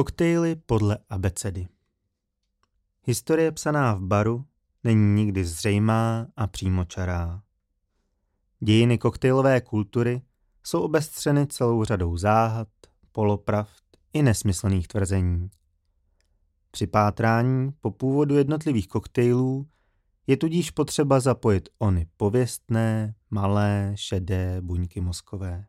Koktejly podle abecedy Historie psaná v baru není nikdy zřejmá a přímočará. Dějiny koktejlové kultury jsou obestřeny celou řadou záhad, polopravd i nesmyslných tvrzení. Při pátrání po původu jednotlivých koktejlů je tudíž potřeba zapojit ony pověstné, malé, šedé buňky mozkové.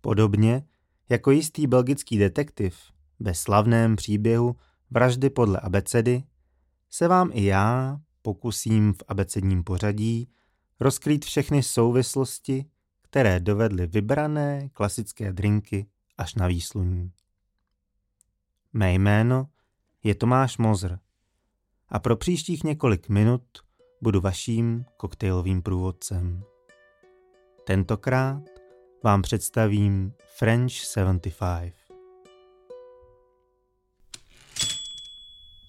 Podobně jako jistý belgický detektiv ve slavném příběhu Vraždy podle abecedy se vám i já pokusím v abecedním pořadí rozkrýt všechny souvislosti, které dovedly vybrané klasické drinky až na výsluní. Mé jméno je Tomáš Mozr a pro příštích několik minut budu vaším koktejlovým průvodcem. Tentokrát vám představím French 75.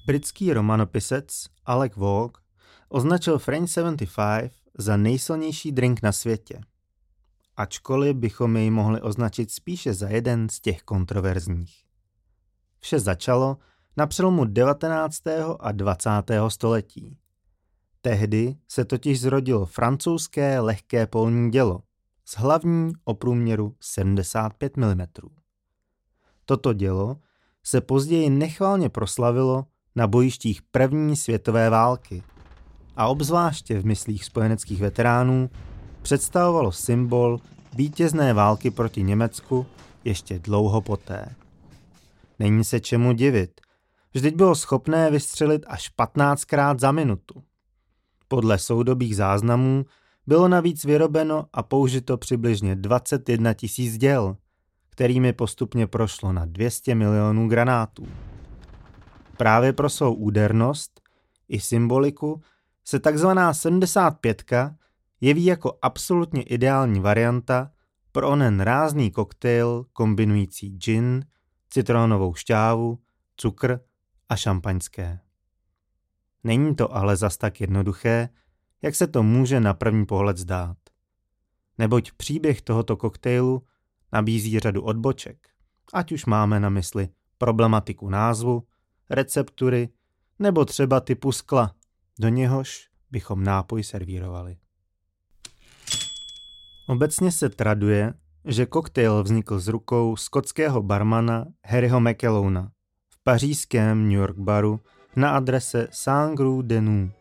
Britský romanopisec Alec Vogue označil French 75 za nejsilnější drink na světě. Ačkoliv bychom jej mohli označit spíše za jeden z těch kontroverzních. Vše začalo na přelomu 19. a 20. století. Tehdy se totiž zrodilo francouzské lehké polní dělo s hlavní o průměru 75 mm. Toto dělo se později nechválně proslavilo na bojištích první světové války a obzvláště v myslích spojeneckých veteránů představovalo symbol vítězné války proti Německu ještě dlouho poté. Není se čemu divit, vždyť bylo schopné vystřelit až 15krát za minutu. Podle soudobých záznamů bylo navíc vyrobeno a použito přibližně 21 tisíc děl, kterými postupně prošlo na 200 milionů granátů. Právě pro svou údernost i symboliku se takzvaná 75 jeví jako absolutně ideální varianta pro onen rázný koktejl kombinující gin, citronovou šťávu, cukr a šampaňské. Není to ale zas tak jednoduché, jak se to může na první pohled zdát. Neboť příběh tohoto koktejlu nabízí řadu odboček, ať už máme na mysli problematiku názvu, receptury nebo třeba typu skla, do něhož bychom nápoj servírovali. Obecně se traduje, že koktejl vznikl z rukou skotského barmana Harryho McElowna v pařížském New York baru na adrese Sangru Denu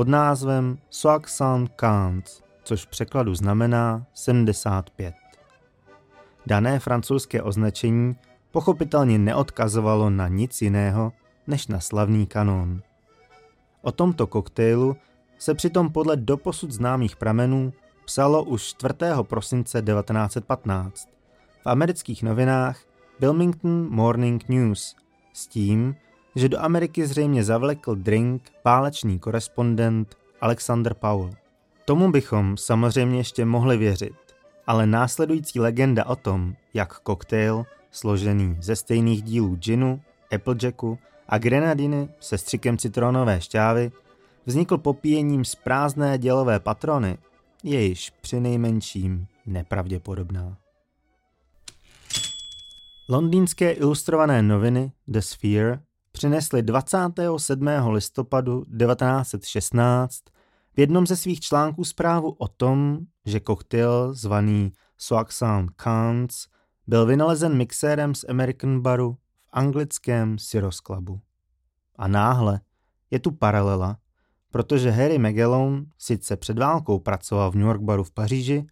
pod názvem Soixante Cans, což v překladu znamená 75. Dané francouzské označení pochopitelně neodkazovalo na nic jiného než na slavný kanon. O tomto koktejlu se přitom podle doposud známých pramenů psalo už 4. prosince 1915 v amerických novinách Wilmington Morning News s tím, že do Ameriky zřejmě zavlekl drink válečný korespondent Alexander Powell. Tomu bychom samozřejmě ještě mohli věřit, ale následující legenda o tom, jak koktejl, složený ze stejných dílů ginu, Applejacku a grenadiny se střikem citronové šťávy, vznikl popíjením z prázdné dělové patrony, je již při nejmenším nepravděpodobná. Londýnské ilustrované noviny The Sphere přinesly 27. listopadu 1916 v jednom ze svých článků zprávu o tom, že koktejl zvaný Soixante Cans byl vynalezen mixérem z American Baru v anglickém Syros Clubu. A náhle je tu paralela, protože Harry Magellan sice před válkou pracoval v New York baru v Paříži,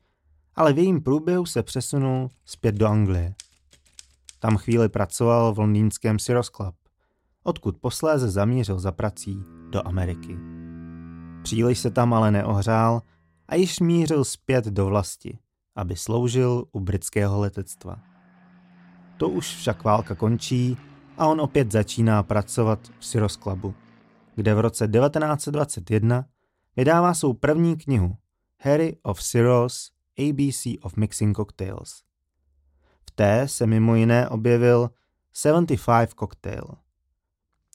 ale v jejím průběhu se přesunul zpět do Anglie. Tam chvíli pracoval v londýnském Syros Club, odkud posléze zamířil za prací do Ameriky. Příliš se tam ale neohřál a již mířil zpět do vlasti, aby sloužil u britského letectva. To už však válka končí a on opět začíná pracovat v Syros Clubu kde v roce 1921 vydává svou první knihu Harry of Syros ABC of Mixing Cocktails. V té se mimo jiné objevil 75 Cocktail.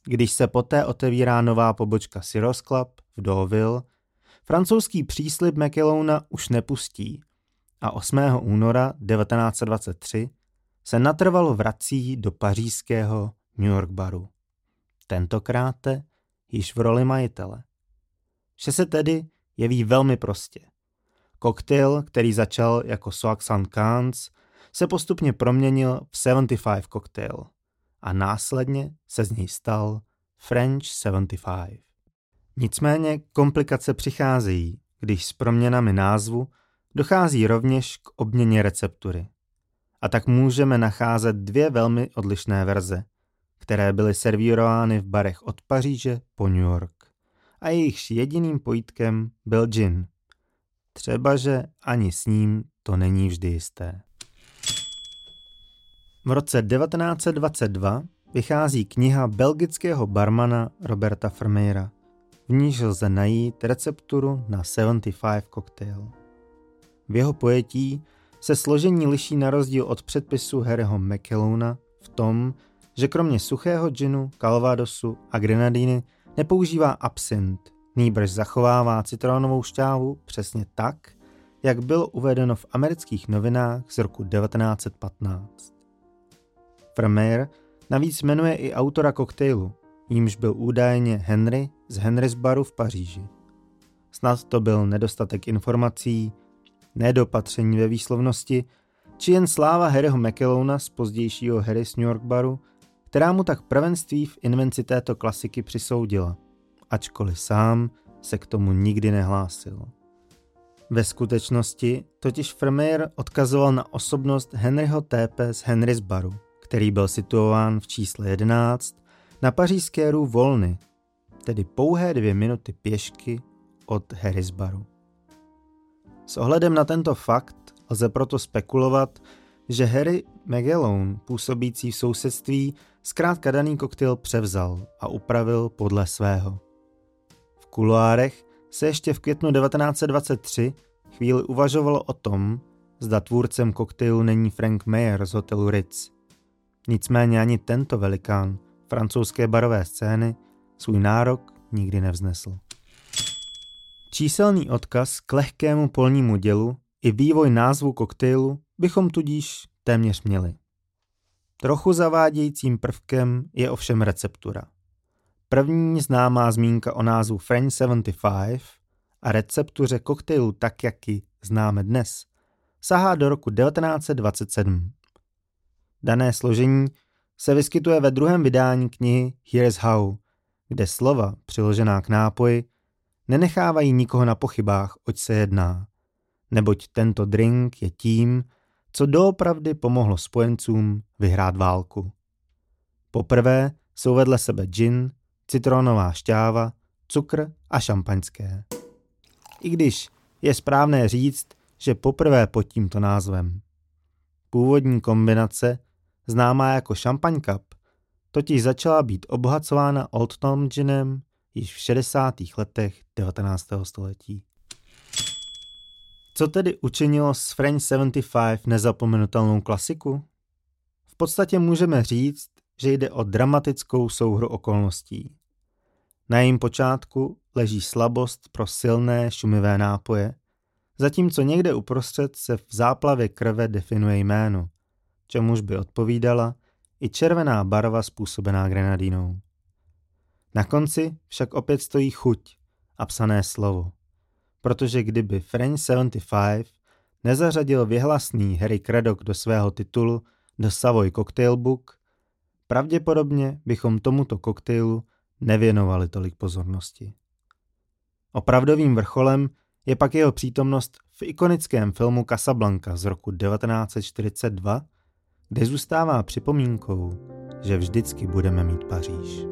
Když se poté otevírá nová pobočka Syros Club v Deauville, francouzský příslib McElowna už nepustí a 8. února 1923 se natrvalo vrací do pařížského New York baru. Tentokrát již v roli majitele. Vše se tedy jeví velmi prostě. Koktejl, který začal jako Soaksan Cans, se postupně proměnil v 75 koktejl a následně se z něj stal French 75. Nicméně komplikace přicházejí, když s proměnami názvu dochází rovněž k obměně receptury. A tak můžeme nacházet dvě velmi odlišné verze, které byly servírovány v barech od Paříže po New York. A jejichž jediným pojítkem byl gin. Třebaže ani s ním to není vždy jisté. V roce 1922 vychází kniha belgického barmana Roberta Vermeera. V níž lze najít recepturu na 75 koktejl. V jeho pojetí se složení liší na rozdíl od předpisu Harryho McKellona v tom, že kromě suchého džinu, kalvadosu a grenadíny nepoužívá absint, nýbrž zachovává citronovou šťávu přesně tak, jak bylo uvedeno v amerických novinách z roku 1915. Vermeer navíc jmenuje i autora koktejlu, jímž byl údajně Henry z Henry's baru v Paříži. Snad to byl nedostatek informací, nedopatření ve výslovnosti, či jen sláva Harryho McElona z pozdějšího Harry's New York baru, která mu tak prvenství v invenci této klasiky přisoudila, ačkoliv sám se k tomu nikdy nehlásil. Ve skutečnosti totiž Vermeer odkazoval na osobnost Henryho TP z Henry's baru, který byl situován v čísle 11 na pařížské rů Volny, tedy pouhé dvě minuty pěšky od Harrisbaru. S ohledem na tento fakt lze proto spekulovat, že Harry Magellan, působící v sousedství, zkrátka daný koktejl převzal a upravil podle svého. V kuloárech se ještě v květnu 1923 chvíli uvažovalo o tom, zda tvůrcem koktejlu není Frank Mayer z hotelu Ritz. Nicméně ani tento velikán francouzské barové scény svůj nárok nikdy nevznesl. Číselný odkaz k lehkému polnímu dělu i vývoj názvu koktejlu bychom tudíž téměř měli. Trochu zavádějícím prvkem je ovšem receptura. První známá zmínka o názvu French 75 a receptuře koktejlu tak, jak ji známe dnes, sahá do roku 1927. Dané složení se vyskytuje ve druhém vydání knihy Here's How, kde slova přiložená k nápoji nenechávají nikoho na pochybách, oč se jedná, neboť tento drink je tím, co doopravdy pomohlo spojencům vyhrát válku. Poprvé jsou vedle sebe gin, citronová šťáva, cukr a šampaňské. I když je správné říct, že poprvé pod tímto názvem. Původní kombinace známá jako Champagne Cup, totiž začala být obohacována Old Tom ginem již v 60. letech 19. století. Co tedy učinilo z French 75 nezapomenutelnou klasiku? V podstatě můžeme říct, že jde o dramatickou souhru okolností. Na jejím počátku leží slabost pro silné šumivé nápoje, zatímco někde uprostřed se v záplavě krve definuje jméno, čemuž by odpovídala i červená barva způsobená grenadínou. Na konci však opět stojí chuť a psané slovo, protože kdyby French 75 nezařadil vyhlasný Harry Craddock do svého titulu do Savoy Cocktail Book, pravděpodobně bychom tomuto koktejlu nevěnovali tolik pozornosti. Opravdovým vrcholem je pak jeho přítomnost v ikonickém filmu Casablanca z roku 1942, kde zůstává připomínkou, že vždycky budeme mít Paříž.